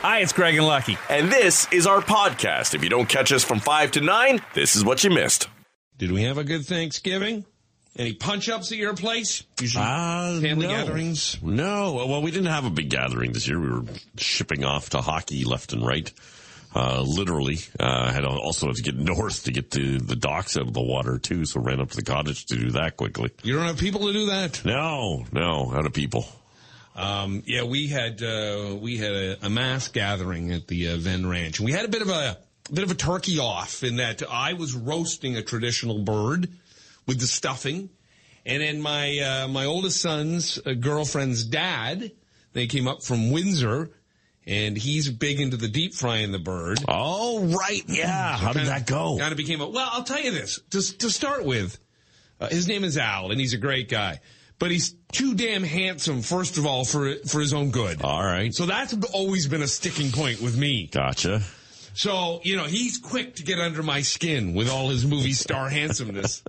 Hi, it's Craig and Lucky. And this is our podcast. If you don't catch us from 5 to 9, this is what you missed. Did we have a good Thanksgiving? Any punch ups at your place? Usually Uh, family no. gatherings? No. Well, we didn't have a big gathering this year. We were shipping off to hockey left and right. Uh, literally, uh, had also had to get north to get to the docks out of the water too. So ran up to the cottage to do that quickly. You don't have people to do that? No, no, out of people. Um, yeah, we had uh, we had a, a mass gathering at the uh, Venn Ranch, and we had a bit of a, bit of a turkey off in that I was roasting a traditional bird with the stuffing, and then my uh, my oldest son's uh, girlfriend's dad, they came up from Windsor, and he's big into the deep frying the bird. Oh, right. Yeah. How did that go? Kind of became a well. I'll tell you this to to start with. Uh, his name is Al, and he's a great guy. But he's too damn handsome, first of all, for for his own good. All right. So that's always been a sticking point with me. Gotcha. So, you know, he's quick to get under my skin with all his movie star handsomeness.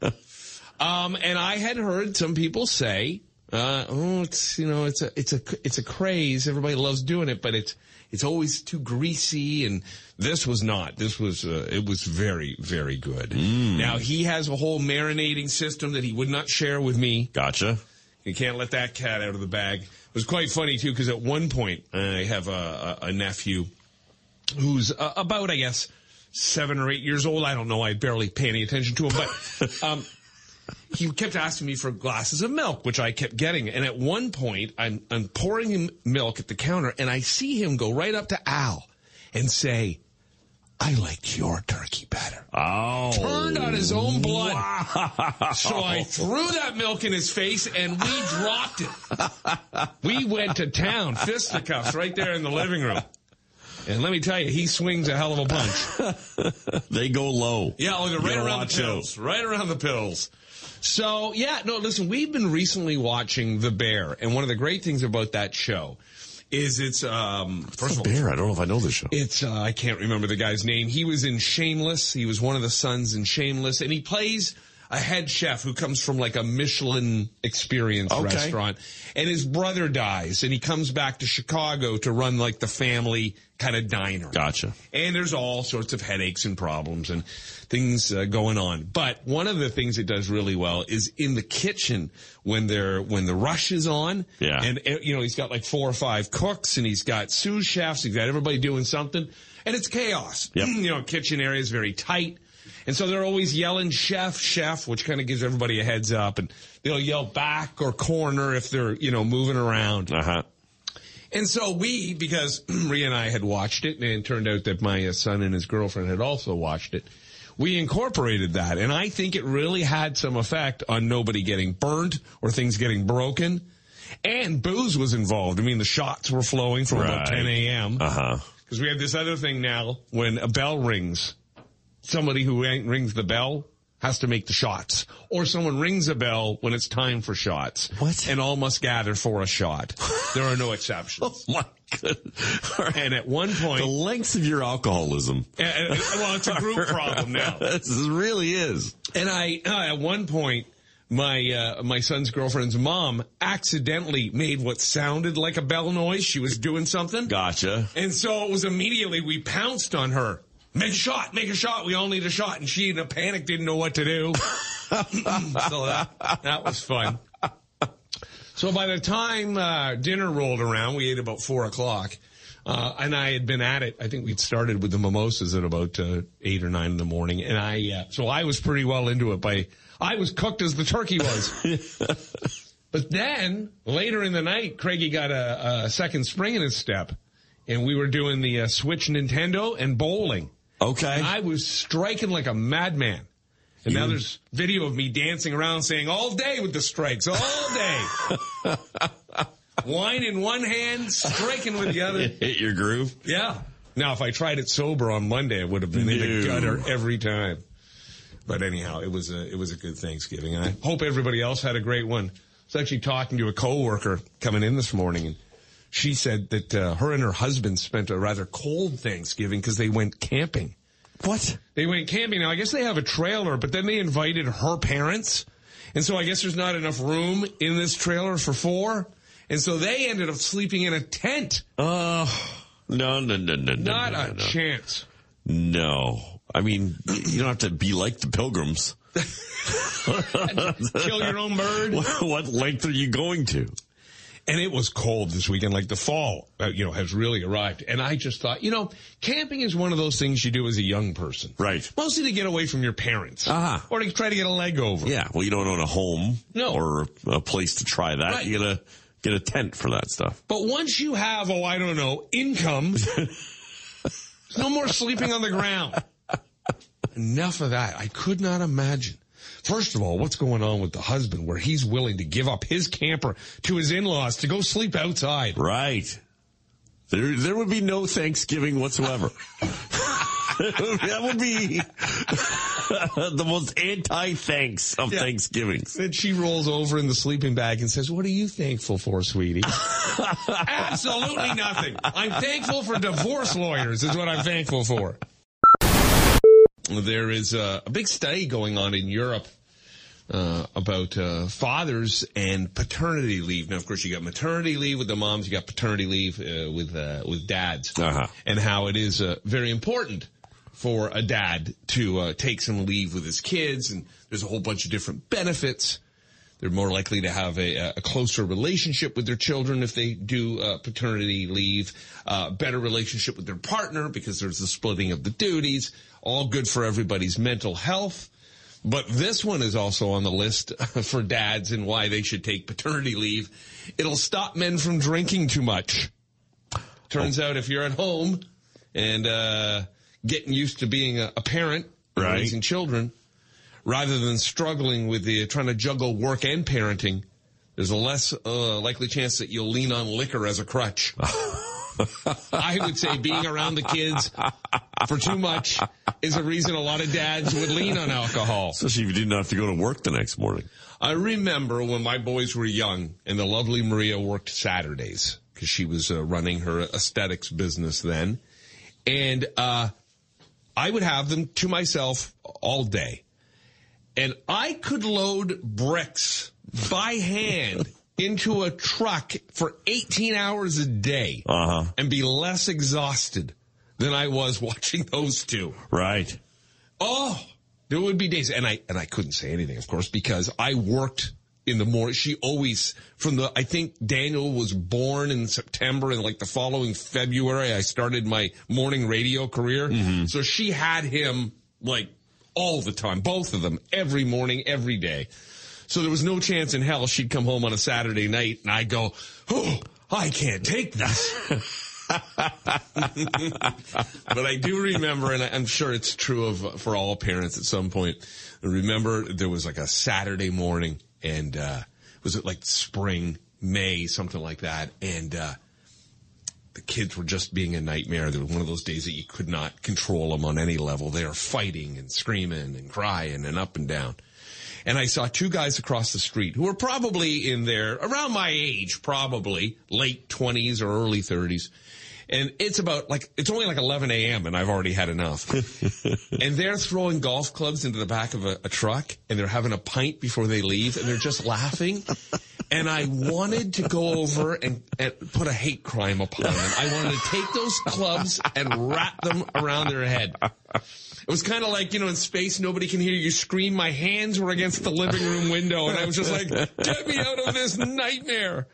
Um, and I had heard some people say, uh, oh, it's, you know, it's a, it's a, it's a craze. Everybody loves doing it, but it's, it's always too greasy. And this was not. This was, uh, it was very, very good. Now he has a whole marinating system that he would not share with me. Gotcha. You can't let that cat out of the bag. It was quite funny too, because at one point I have a, a, a nephew who's uh, about, I guess, seven or eight years old. I don't know. I barely pay any attention to him, but um, he kept asking me for glasses of milk, which I kept getting. And at one point, I'm, I'm pouring him milk at the counter, and I see him go right up to Al and say, "I liked your better." Oh. Turned on his own blood. So I threw that milk in his face and we dropped it. We went to town, fisticuffs right there in the living room. And let me tell you, he swings a hell of a punch. They go low. Yeah, right around the pills. Right around the pills. So, yeah, no, listen, we've been recently watching The Bear, and one of the great things about that show is it's, um, first of all, Bear. I don't know if I know this show. it's uh, I can't remember the guy's name. He was in Shameless. He was one of the sons in Shameless, and he plays a head chef who comes from like a Michelin experience Okay. restaurant. And his brother dies, and he comes back to Chicago to run like the family kind of diner. Gotcha. And there's all sorts of headaches and problems and things uh, going on. But one of the things it does really well is in the kitchen when they're when the rush is on. Yeah. And uh, you know he's got like four or five cooks and he's got sous chefs. He's got everybody doing something, and it's chaos. Yep. you know, kitchen area is very tight. And so they're always yelling chef, chef, which kind of gives everybody a heads up and they'll yell back or corner if they're, you know, moving around. Uh huh. And so we, because Rhea and I had watched it, and it turned out that my uh, son and his girlfriend had also watched it, we incorporated that. And I think it really had some effect on nobody getting burnt or things getting broken. And booze was involved. I mean, the shots were flowing from about 10 a.m. Uh huh. Because we have this other thing now when a bell rings, somebody who rings the bell has to make the shots. Or someone rings a bell when it's time for shots. What? And all must gather for a shot. There are no exceptions. oh My God. And at one point, The lengths of your alcoholism. uh, uh, well, it's a group problem now. this really is. And I, uh, at one point, my uh, my son's girlfriend's mom accidentally made what sounded like a bell noise. She was doing something, Gotcha. and so it was immediately we pounced on her. Make a shot, make a shot. We all need a shot, and she in a panic didn't know what to do. so that, that was fun. So by the time uh, dinner rolled around, we ate about four o'clock. Uh, and I had been at it. I think we'd started with the mimosas at about uh, eight or nine in the morning, and I uh, so I was pretty well into it. By I was cooked as the turkey was. but then later in the night, Craigie got a, a second spring in his step, and we were doing the uh, Switch Nintendo and bowling. Okay. And I was striking like a madman. And now there's video of me dancing around saying all day with the strikes, all day. Wine in one hand, striking with the other. Hit your groove. Yeah. Now, if I tried it sober on Monday, it would have been in the No. gutter every time. But anyhow, it was a it was a good Thanksgiving, and I hope everybody else had a great one. I was actually talking to a coworker coming in this morning, and she said that uh, her and her husband spent a rather cold Thanksgiving because they went camping. What? They went camping. Now, I guess they have a trailer, but then they invited her parents. And so I guess there's not enough room in this trailer for four. And so they ended up sleeping in a tent. Uh, No, no, no, no, no. Not no, a no. chance. No. I mean, you don't have to be like the pilgrims. Kill your own bird. what length are you going to? And it was cold this weekend, like the fall, uh, you know, has really arrived. And I just thought, you know, camping is one of those things you do as a young person. Right. Mostly to get away from your parents. Uh-huh. Or to try to get a leg over. Yeah. Well, you don't own a home No. or a, a place to try that. Right. You gotta get a tent for that stuff. But once you have, oh, I don't know, income, no more sleeping on the ground. Enough of that. I could not imagine. First of all, what's going on with the husband where he's willing to give up his camper to his in-laws to go sleep outside? Right. There, there would be no Thanksgiving whatsoever. that would be the most anti-thanks of Yeah. Thanksgivings. Then she rolls over in the sleeping bag and says, what are you thankful for, sweetie? Absolutely nothing. I'm thankful for divorce lawyers is what I'm thankful for. There is a, a big study going on in Europe uh, about uh, fathers and paternity leave. Now, of course, you got maternity leave with the moms, you got paternity leave uh, with uh, with dads, Uh-huh. and how it is uh, very important for a dad to uh, take some leave with his kids, and there's a whole bunch of different benefits. They're more likely to have a, a closer relationship with their children if they do uh, paternity leave, uh, better relationship with their partner because there's the splitting of the duties. All good for everybody's mental health. But this one is also on the list for dads and why they should take paternity leave. It'll stop men from drinking too much. Turns out if you're at home and uh, getting used to being a, a parent, Right. raising children, rather than struggling with the trying to juggle work and parenting, there's a less uh, likely chance that you'll lean on liquor as a crutch. I would say being around the kids for too much is a reason a lot of dads would lean on alcohol. Especially if you didn't have to go to work the next morning. I remember when my boys were young and the lovely Maria worked Saturdays because she was uh, running her aesthetics business then. And, uh, I would have them to myself all day. And I could load bricks by hand into a truck for 18 hours a day Uh huh. and be less exhausted than I was watching those two. Right. Oh, there would be days, and I and I couldn't say anything, of course, because I worked in the morning. She always from the. I think Daniel was born in September, and like the following February, I started my morning radio career. So she had him like all the time, both of them, every morning, every day. So there was no chance in hell she'd come home on a Saturday night, and I go, oh, I can't take this. but I do remember, and I'm sure it's true of for all parents at some point. I remember there was like a Saturday morning, and uh, was it like spring, May, something like that, and uh, the kids were just being a nightmare. There was one of those days that you could not control them on any level. They are fighting and screaming and crying and up and down. And I saw two guys across the street who were probably in their, around my age, probably late twenties or early thirties. And it's about like, it's only like 11 a.m. and I've already had enough. and they're throwing golf clubs into the back of a, a truck and they're having a pint before they leave and they're just laughing. And I wanted to go over and, and put a hate crime upon them. I wanted to take those clubs and wrap them around their head. It was kind of like, you know, in space, nobody can hear you scream. My hands were against the living room window and I was just like, get me out of this nightmare.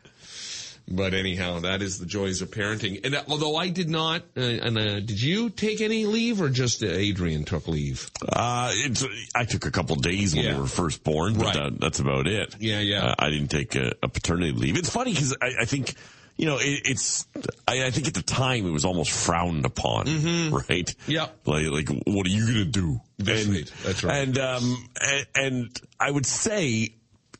But anyhow, that is the joys of parenting. And uh, although I did not, uh, and uh, did you take any leave or just uh, Adrian took leave? Uh, it's, I took a couple days when Yeah. they were first born, but Right. that, that's about it. Yeah, yeah. Uh, I didn't take a, a paternity leave. It's funny because I, I think, you know, it, it's, I, I think at the time it was almost frowned upon, right? Yeah. Like, like, what are you going to do? That's and, right. That's right. And, um, and, and I would say,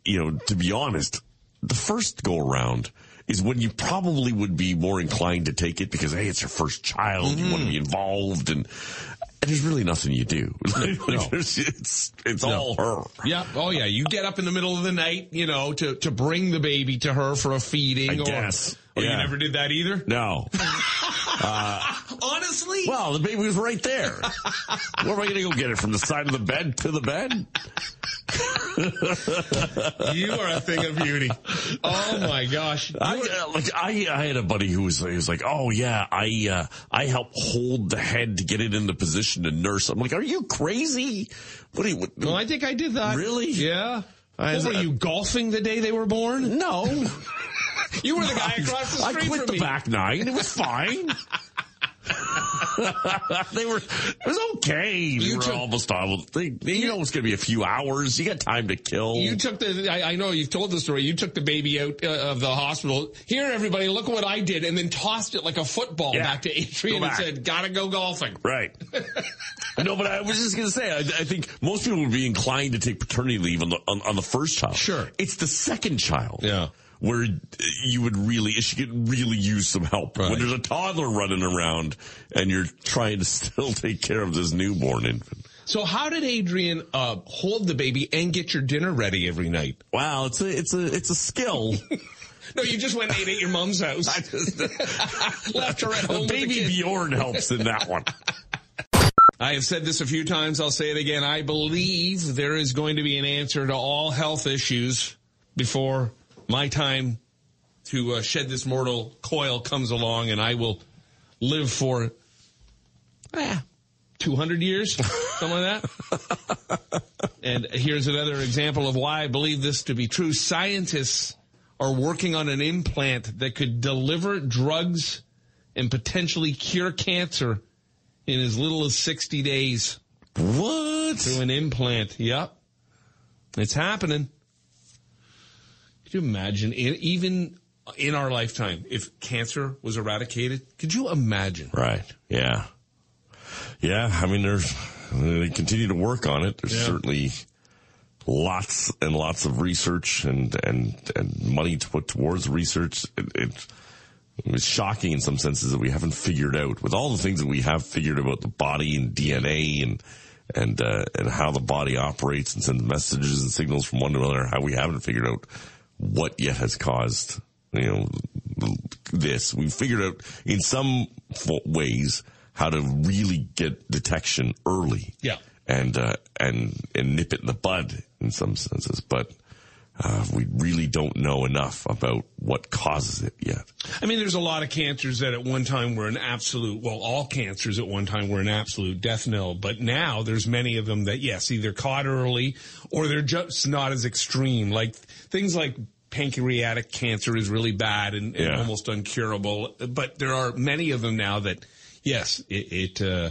you know, to be honest, the first go around is when you probably would be more inclined to take it because, hey, it's your first child. You want to be involved and, and there's really nothing you do. Like, No. it's, it's all her. Yeah. Oh yeah. You get up in the middle of the night, you know, to, to bring the baby to her for a feeding I or, guess. Oh, you never did that either? No. Honestly? Well, the baby was right there. Where am I going to go get it? From the side of the bed to the bed? you are a thing of beauty. Oh my gosh. I, uh, like I, I had a buddy who was, he was like, oh yeah, I, uh, I help hold the head to get it into position to nurse. I'm like, are you crazy? What do you, what, well, I think I did that. Really? Yeah. I- what, were you golfing the day they were born? no. You were the guy across the street. I quit from the me. back nine. It was fine. they were, it was okay. They You were took- almost they, they- you know, it's going to be a few hours. You got time to kill. You took the, I, I know you've told the story. You took the baby out uh, of the hospital. Here, everybody, look at what I did, and then tossed it like a football Yeah. back to Adrian Go and back. said, "Gotta go golfing." Right. no, but I was just going to say, I, I think most people would be inclined to take paternity leave on the on, on the first child. Sure. It's the second child. Yeah. Where you would really, she could really use some help. Right. When there's a toddler running around and you're trying to still take care of this newborn infant. So, how did Adrian uh, hold the baby and get your dinner ready every night? Wow, it's a, it's a, it's a skill. No, you just went and ate at your mom's house. I just Left her at home. with the Baby. Bjorn helps in that one. I have said this a few times. I'll say it again. I believe there is going to be an answer to all health issues before my time to uh, shed this mortal coil comes along, and I will live for eh, 200 years, something like that. and here's another example of why I believe this to be true. Scientists are working on an implant that could deliver drugs and potentially cure cancer in as little as 60 days What? through an implant. Yep. It's happening. You imagine, in, even in our lifetime, if cancer was eradicated? Could you imagine? Right. Yeah. Yeah. I mean, there's, they continue to work on it. There's Yeah. certainly lots and lots of research and, and, and money to put towards research. It, it, it's shocking in some senses that we haven't figured out with all the things that we have figured about the body and DNA and, and, uh, and how the body operates and sends messages and signals from one to another, how we haven't figured out what yet has caused, you know, this. We've figured out in some ways how to really get detection early. Yeah. And, uh, and, and nip it in the bud in some senses, but, uh, we really don't know enough about what causes it yet. I mean, there's a lot of cancers that at one time were an absolute, well, all cancers at one time were an absolute death knell, but now there's many of them that, yes, either caught early or they're just not as extreme. Like things like pancreatic cancer is really bad and, and Yeah. almost uncurable, but there are many of them now that, yes, it, it uh,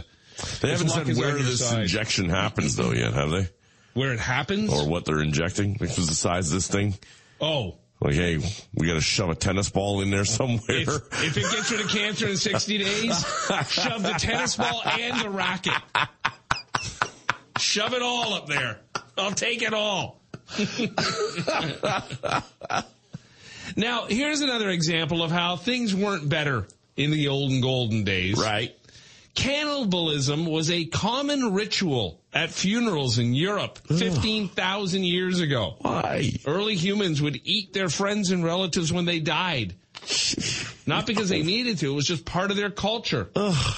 They haven't said where this side. injection happens though yet, have they? Where it happens. Or what they're injecting? Which was the size of this thing? oh, Like, hey, we gotta shove a tennis ball in there somewhere. if, if it gets rid of cancer in 60 days, shove the tennis ball and the racket. Shove it all up there. I'll take it all. now, here's another example of how things weren't better in the olden golden days. right. Cannibalism was a common ritual at funerals in Europe 15,000 years ago. Why? Early humans would eat their friends and relatives when they died. Not because they needed to, it was just part of their culture. Ugh.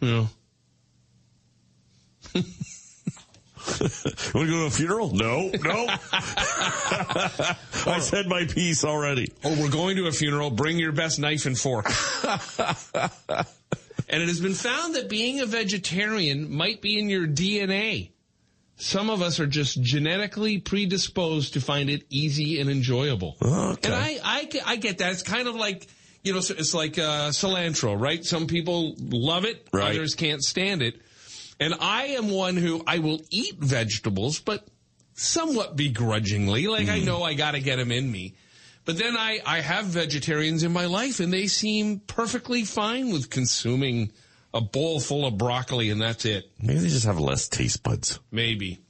Yeah. Want to go to a funeral? No, no. I said my piece already. Oh, we're going to a funeral, bring your best knife and fork. and it has been found that being a vegetarian might be in your DNA. Some of us are just genetically predisposed to find it easy and enjoyable. Okay. And I, I, I get that. It's kind of like, you know, it's like uh, cilantro, right? Some people love it, Right. others can't stand it. And I am one who I will eat vegetables, but somewhat begrudgingly. Like I know I got to get them in me. But then I, I have vegetarians in my life and they seem perfectly fine with consuming a bowl full of broccoli and that's it. Maybe they just have less taste buds. Maybe.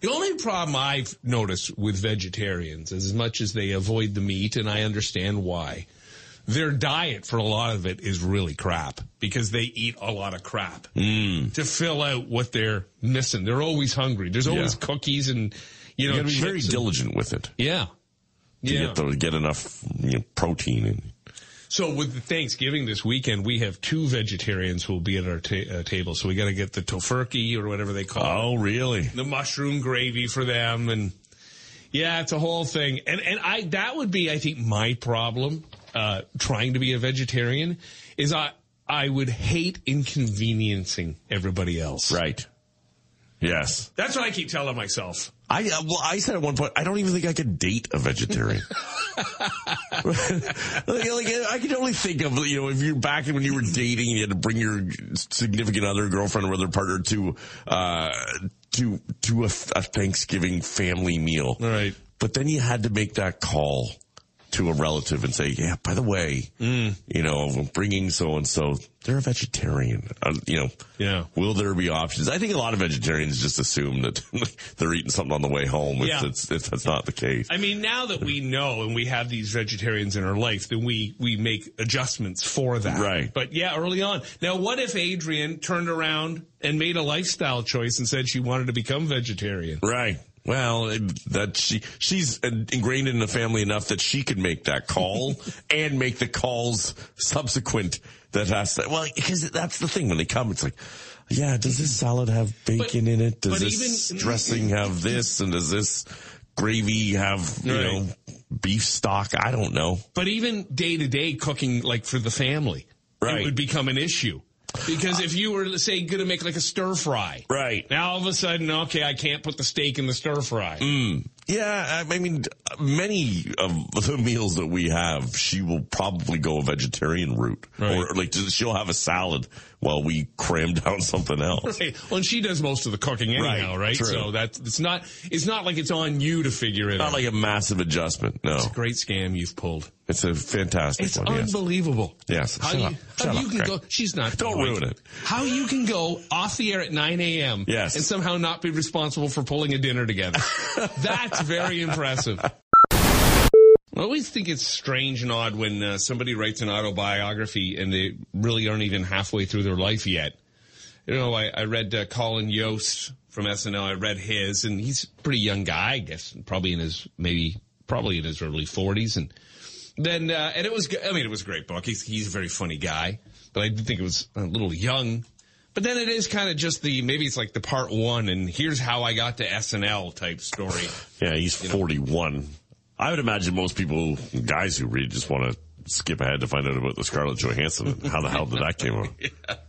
The only problem I've noticed with vegetarians, as much as they avoid the meat, and I understand why, their diet for a lot of it is really crap because they eat a lot of crap Mm. to fill out what they're missing. They're always hungry. There's always Yeah. cookies and, you You know, gotta be very and- diligent with it. yeah. To Yeah. get those, get enough you know, protein. And, So with the Thanksgiving this weekend, we have two vegetarians who will be at our ta- uh, table. So we got to get the tofurkey or whatever they call it. oh, really? the mushroom gravy for them and yeah it's a whole thing and and i that would be i think my problem uh trying to be a vegetarian is i i would hate inconveniencing everybody else Right. Yes. that's what i keep telling myself I uh, well, I said at one point, I don't even think I could date a vegetarian. like, like, I can only think of you know if you're back when you were dating, you had to bring your significant other, girlfriend, or other partner to uh, to to a, a Thanksgiving family meal. Right. But then you had to make that call to a relative and say, yeah, by the way, Mm. you know, I'm bringing so and so. They're a vegetarian. Uh, you know, Yeah. Will there be options? I think a lot of vegetarians just assume that they're eating something on the way home. If, Yeah. it's, if that's not the case. i mean now that we know and we have these vegetarians in our life then we we make adjustments for that Right. but yeah early on now what if adrian turned around and made a lifestyle choice and said she wanted to become vegetarian Right. Well, that she she's ingrained in the family enough that she could make that call and make the calls subsequent. That has to, well because that's the thing when they come. It's like, yeah, does this salad have bacon in it? Does this even- dressing have this? And does this gravy have you Right. know beef stock? I don't know. But even day to day cooking, like for the family, Right. it would become an issue. Because if you were, let's say, going to make like a stir fry, Right. now all of a sudden, okay, I can't put the steak in the stir fry. Mm. Yeah, I mean, many of the meals that we have, she will probably go a vegetarian route, Right. or like she'll have a salad while we cram down something else. Right. Well, and she does most of the cooking anyhow, Right, right? So that's it's not it's not like it's on you to figure it Not out. Not like a massive adjustment. No, it's a Great scam you've pulled. it's a fantastic It's one. Unbelievable. Yes. How Shut you, up. how Shut you up, can go? She's not. Don't going. ruin it. How you can go off the air at 9 a.m. Yes. and somehow not be responsible for pulling a dinner together? That's very impressive. I always think it's strange and odd when uh, somebody writes an autobiography and they really aren't even halfway through their life yet. You know, I, I read uh, Colin Jost from SNL. I read his, and he's a pretty young guy, I guess, probably in his maybe probably in his early forties, and then uh, and it was I mean it was a great book. He's he's a very funny guy, but I did think it was a little young. But then it is kind of just the maybe it's like the part one, and here's how I got to SNL type story. Yeah, he's 41. I would imagine most people, guys who read, just want to skip ahead to find out about the Scarlett Johansson. and How the hell did that came out?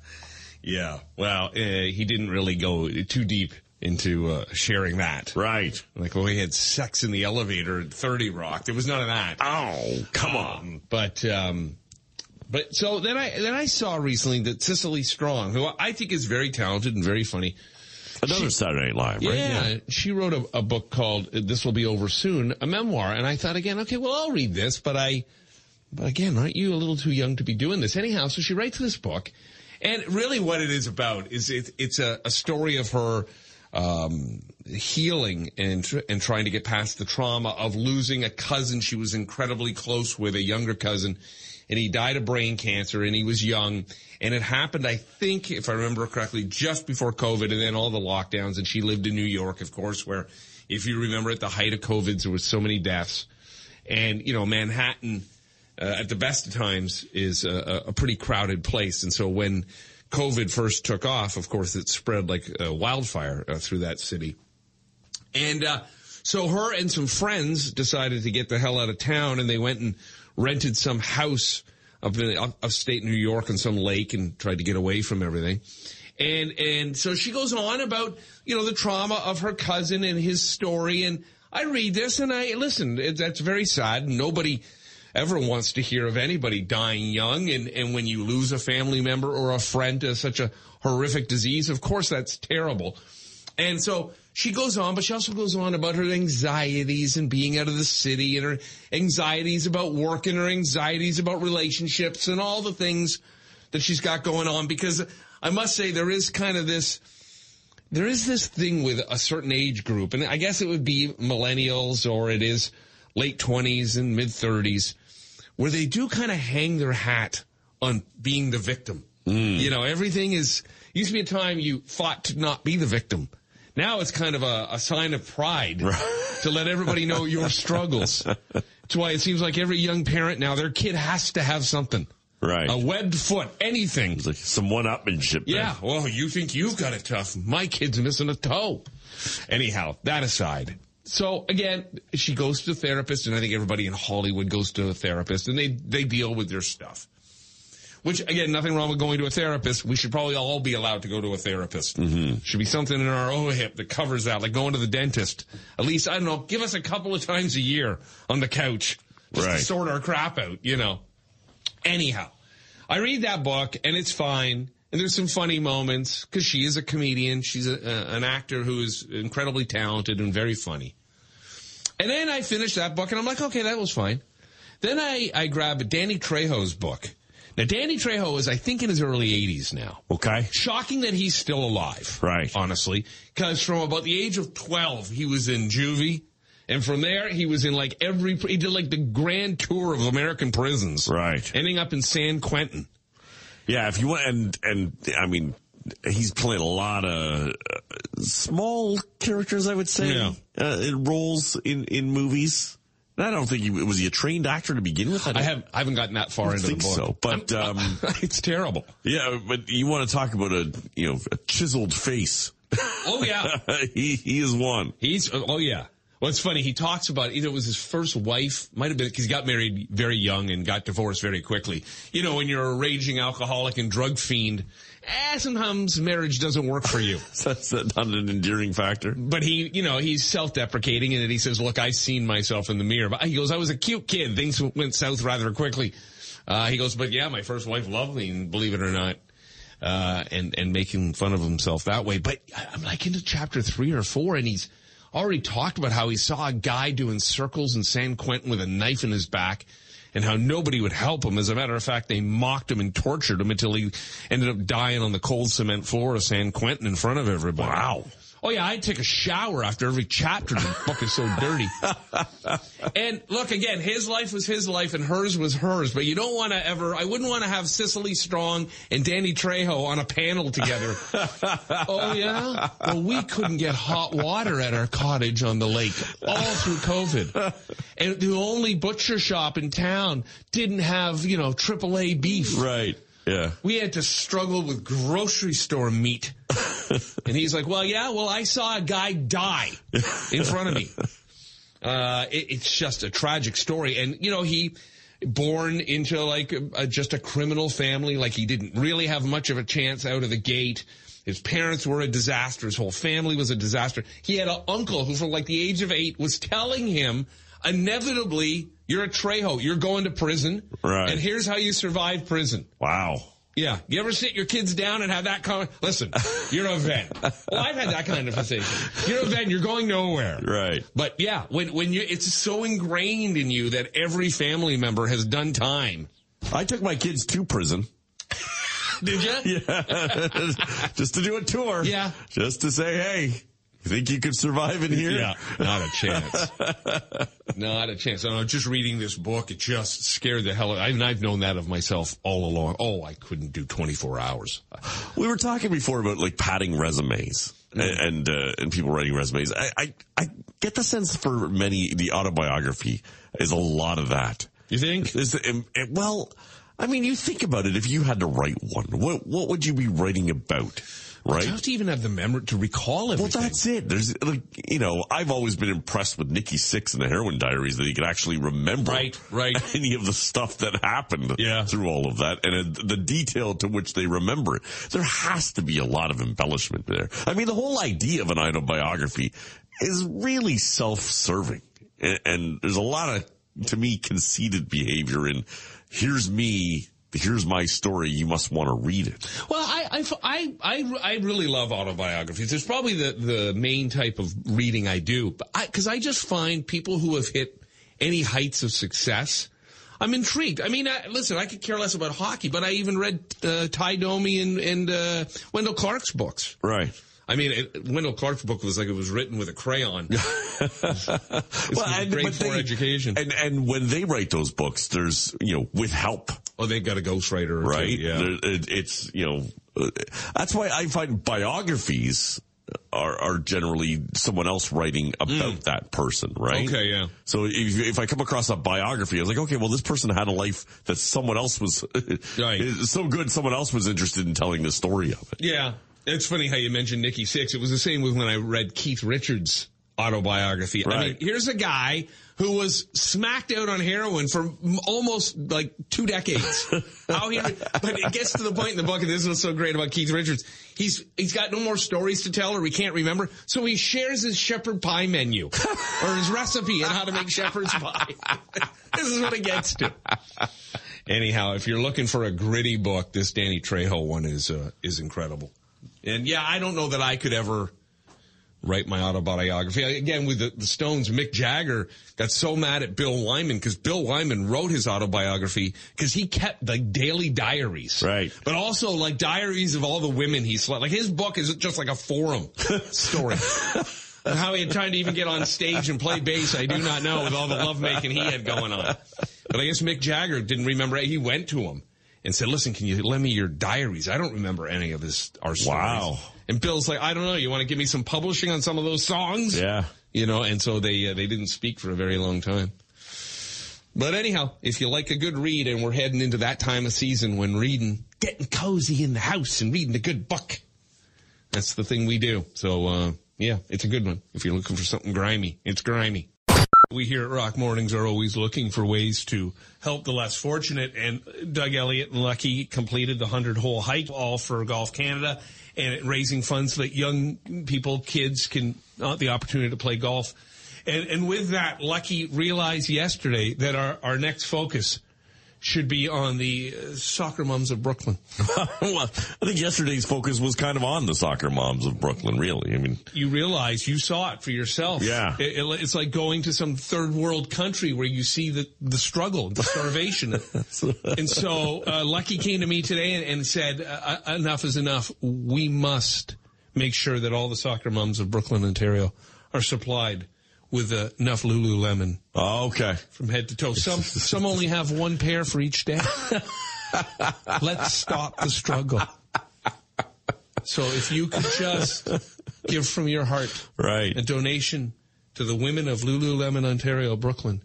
Yeah, well, uh, he didn't really go too deep into uh, sharing that. Right. Like, well, he had sex in the elevator at 30 Rock. There was none of that. Oh, come on. Um, but, um, but so then I, then I saw recently that Cecily Strong, who I think is very talented and very funny. Another Saturday Night Live, right? Yeah, she wrote a, a book called "This Will Be Over Soon," a memoir, and I thought again, okay, well, I'll read this, but I, but again, aren't you a little too young to be doing this? Anyhow, so she writes this book, and really, what it is about is it, it's a, a story of her um, healing and tr- and trying to get past the trauma of losing a cousin she was incredibly close with, a younger cousin, and he died of brain cancer, and he was young, and it happened, I think, if I remember correctly, just before COVID, and then all the lockdowns, and she lived in New York, of course, where, if you remember, at the height of COVID, there was so many deaths, and you know, Manhattan. Uh, at the best of times is a, a pretty crowded place. And so when COVID first took off, of course, it spread like a wildfire uh, through that city. And uh, so her and some friends decided to get the hell out of town, and they went and rented some house up in up, upstate New York on some lake and tried to get away from everything. And and so she goes on about you know the trauma of her cousin and his story. And I read this and I listen. It, that's very sad. Nobody ever wants to hear of anybody dying young. And and when you lose a family member or a friend to such a horrific disease, of course that's terrible. And so she goes on, but she also goes on about her anxieties and being out of the city and her anxieties about work and her anxieties about relationships and all the things that she's got going on. Because I must say there is kind of this, there is this thing with a certain age group, and I guess it would be millennials or it is late twenties and mid thirties, where they do kind of hang their hat on being the victim. Mm. You know, everything is, used to be a time you fought to not be the victim. Now it's kind of a, a sign of pride to let everybody know your struggles. That's why it seems like every young parent now, their kid has to have something. Right. A webbed foot, anything. It's like some one-upmanship. Yeah. Well, you think you've got it tough. My kid's missing a toe. Anyhow, that aside. So again, she goes to a therapist, and I think everybody in Hollywood goes to a therapist, and they they deal with their stuff. Which again, nothing wrong with going to a therapist. We should probably all be allowed to go to a therapist. Mm-hmm. Should be something in our own hip that covers that, like going to the dentist. At least I don't know, give us a couple of times a year on the couch, just Right. to sort our crap out. You know. Anyhow, I read that book and it's fine. And there's some funny moments because she is a comedian. She's a, a, an actor who is incredibly talented and very funny. And then I finished that book and I'm like, okay, that was fine. Then I, I grab Danny Trejo's book. Now, Danny Trejo is, I think, in his early 80s now. Okay. Shocking that he's still alive. Right. Honestly. Because from about the age of 12, he was in juvie. And from there, he was in like every, he did like the grand tour of American prisons. Right. Ending up in San Quentin. Yeah, if you want, and and I mean, he's played a lot of uh, small characters, I would say, Yeah. uh, in roles in in movies. And I don't think he was he a trained actor to begin with. I don't have I haven't gotten that far into think the book. so, but um, it's terrible. yeah, but you want to talk about a you know a chiseled face? Oh yeah, he he is one. he's oh yeah. Well, it's funny. He talks about either it was his first wife, might have been because he got married very young and got divorced very quickly. You know, when you're a raging alcoholic and drug fiend, eh, sometimes marriage doesn't work for you. That's not an endearing factor. But he, you know, he's self-deprecating and he says, look, I seen myself in the mirror. But he goes, I was a cute kid. Things went south rather quickly. Uh, he goes, but yeah, my first wife loved me, and believe it or not. Uh, and, and making fun of himself that way. But I'm like into chapter three or four and he's already talked about how he saw a guy doing circles in San Quentin with a knife in his back and how nobody would help him. As a matter of fact, they mocked him and tortured him until he ended up dying on the cold cement floor of San Quentin in front of everybody. Wow. Oh yeah, I'd take a shower after every chapter. The book is so dirty. and look again, his life was his life and hers was hers. But you don't want to ever. I wouldn't want to have Cecily Strong and Danny Trejo on a panel together. oh yeah. Well, we couldn't get hot water at our cottage on the lake all through COVID, and the only butcher shop in town didn't have you know AAA beef. Right. Yeah. We had to struggle with grocery store meat. and he's like, well, yeah, well, I saw a guy die in front of me. Uh, it, it's just a tragic story. And, you know, he born into like a, a- just a criminal family. Like he didn't really have much of a chance out of the gate. His parents were a disaster. His whole family was a disaster. He had an uncle who, from like the age of eight, was telling him, inevitably, you're a Trejo. You're going to prison. Right. And here's how you survive prison. Wow. Yeah. You ever sit your kids down and have that con Listen, you're a vet. Well, I've had that kind of conversation. You're a vet you're going nowhere. Right. But yeah, when, when you, it's so ingrained in you that every family member has done time. I took my kids to prison. Did you? Yeah. Just to do a tour. Yeah. Just to say, hey, you think you could survive in here? Yeah, not a chance. not a chance. I was just reading this book. It just scared the hell out. I, and I've known that of myself all along. Oh, I couldn't do 24 hours. We were talking before about like padding resumes and and, uh, and people writing resumes. I, I I get the sense for many the autobiography is a lot of that. You think? Is um, uh, well, I mean, you think about it. If you had to write one, what what would you be writing about? You Right. have to even have the memory to recall Well, that's it. There's like, you know, I've always been impressed with Nikki Sixx and the Heroin Diaries that he could actually remember Right, right. any of the stuff that happened Yeah. through all of that and uh, the detail to which they remember it. There has to be a lot of embellishment there. I mean, the whole idea of an autobiography is really self-serving and, and there's a lot of, to me, conceited behavior in here's me, here's my story, you must want to read it. Well, I, I, I, I, I really love autobiographies. It's probably the, the main type of reading I do. But I, cause I just find people who have hit any heights of success, I'm intrigued. I mean, I, listen, I could care less about hockey, but I even read, uh, Tie Domi and, and, uh, Wendel Clark's books. Right. I mean, it, Wendel Clark's book was like it was written with a crayon. it's and- great but for they- education. And and when they write those books, there's you know with help, oh, they've got a ghostwriter, right? Two, yeah. It- it's you know uh, that's why I find biographies are, are generally someone else writing about that person, right? Okay, yeah. So if, if I come across a biography, I was like, okay, well, this person had a life that someone else was Right. so good, someone else was interested in telling the story of it. Yeah. It's funny how you mentioned Nikki Sixx. It was the same with when I read Keith Richards' autobiography. I mean, here's a guy who was smacked out on heroin for almost like two decades. how he, but it gets to the point in the book, and this is what's so great about Keith Richards. He's, he's got no more stories to tell or he can't remember. So he shares his shepherd pie menu or his recipe on how to make shepherd's pie. this is what it gets to. Anyhow, if you're looking for a gritty book, this Danny Trejo one is uh, is incredible. And yeah, I don't know that I could ever write my autobiography. Again, with the, the Stones, Mick Jagger got so mad at Bill Wyman because Bill Wyman wrote his autobiography because he kept like daily diaries. Right. But also like diaries of all the women he slept. Like his book is just like a forum story. How he had tried to even get on stage and play bass, I do not know with all the lovemaking he had going on. But I guess Mick Jagger didn't remember. He went to him and said, listen, can you lend me your diaries? I don't remember any of this, our stories. Wow. And Bill's like, I don't know. You want to give me some publishing on some of those songs? Yeah. You know, and so they, uh, they didn't speak for a very long time. But anyhow, if you like a good read and we're heading into that time of season when reading, getting cozy in the house and reading a good book, that's the thing we do. So, uh, yeah, it's a good one. If you're looking for something grimy, it's grimy. We here at Rock Mornings are always looking for ways to help the less fortunate, and Doug Elliott and Lucky completed the 100 hole hike, all for Golf Canada, and raising funds so that young people, kids, can uh, the opportunity to play golf. And, and with that, Lucky realized yesterday that our, our next focus should be on the uh, soccer moms of Brooklin. well, I think yesterday's focus was kind of on the soccer moms of Brooklin, really. I mean, you realize you saw it for yourself. Yeah. It- it- it's like going to some third world country where you see the, the struggle, the starvation. and so, uh, Lucky came to me today and, and said, uh, uh, enough is enough. We must make sure that all the soccer moms of Brooklin, Ontario are supplied with uh, enough Lululemon oh, okay. from head to toe. Some, some only have one pair for each day. Let's stop the struggle. So if you could just give from your heart Right. a donation to the women of Lululemon, Ontario, Brooklin,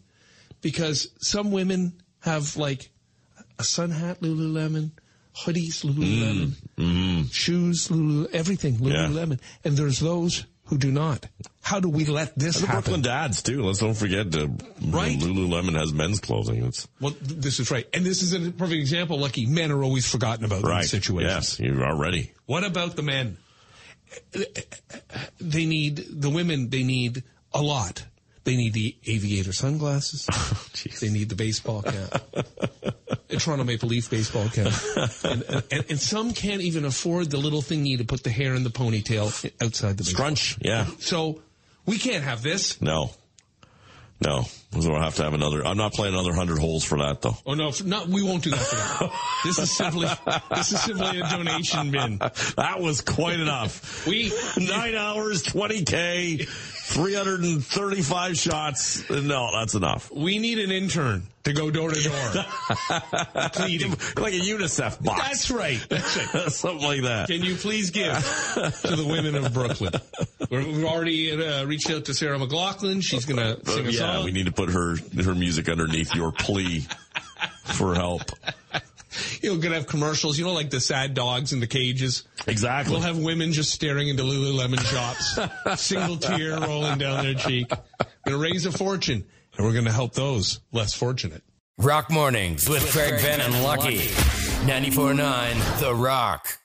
because some women have like a sun hat, Lululemon, hoodies, Lululemon, shoes, Lululemon, everything, Lululemon, and there's those who do not. How do we let this The happen? Brooklin dads too. Let's don't forget uh, Right. Lululemon has men's clothing. It's Well, this is right, and this is a perfect example. Lucky men are always forgotten about in right. these situations. Yes, you are already. What about the men? They need the women. They need a lot. They need the aviator sunglasses. Oh, jeez. they need the baseball cap. a Toronto Maple Leaf baseball cap. And, and, and some can't even afford the little thingy to put the hair in the ponytail outside the baseball. Scrunch. Yeah. So we can't have this. No. No. I'll have to have another. I'm not playing another hundred holes for that though. Oh no, not we won't do that for that. This is simply this is simply a donation bin. That was quite enough. We Nine hours, 20K, 335 shots. No, that's enough. we need an intern to go door to door. Pleading. Like a UNICEF box. That's right. That's right. Something like that. Can you please give to the women of Brooklin? We're- We've already uh, reached out to Sarah McLachlan. She's going to sing a yeah, song. we need to put her her music underneath your plea for help. You know, going to have commercials. You know, like the sad dogs in the cages. Exactly. We'll have women just staring into Lululemon shops, single tear rolling down their cheek. Going to raise a fortune, and we're going to help those less fortunate. Rock Mornings with Craig Venn and Lucky. 94.9 The Rock.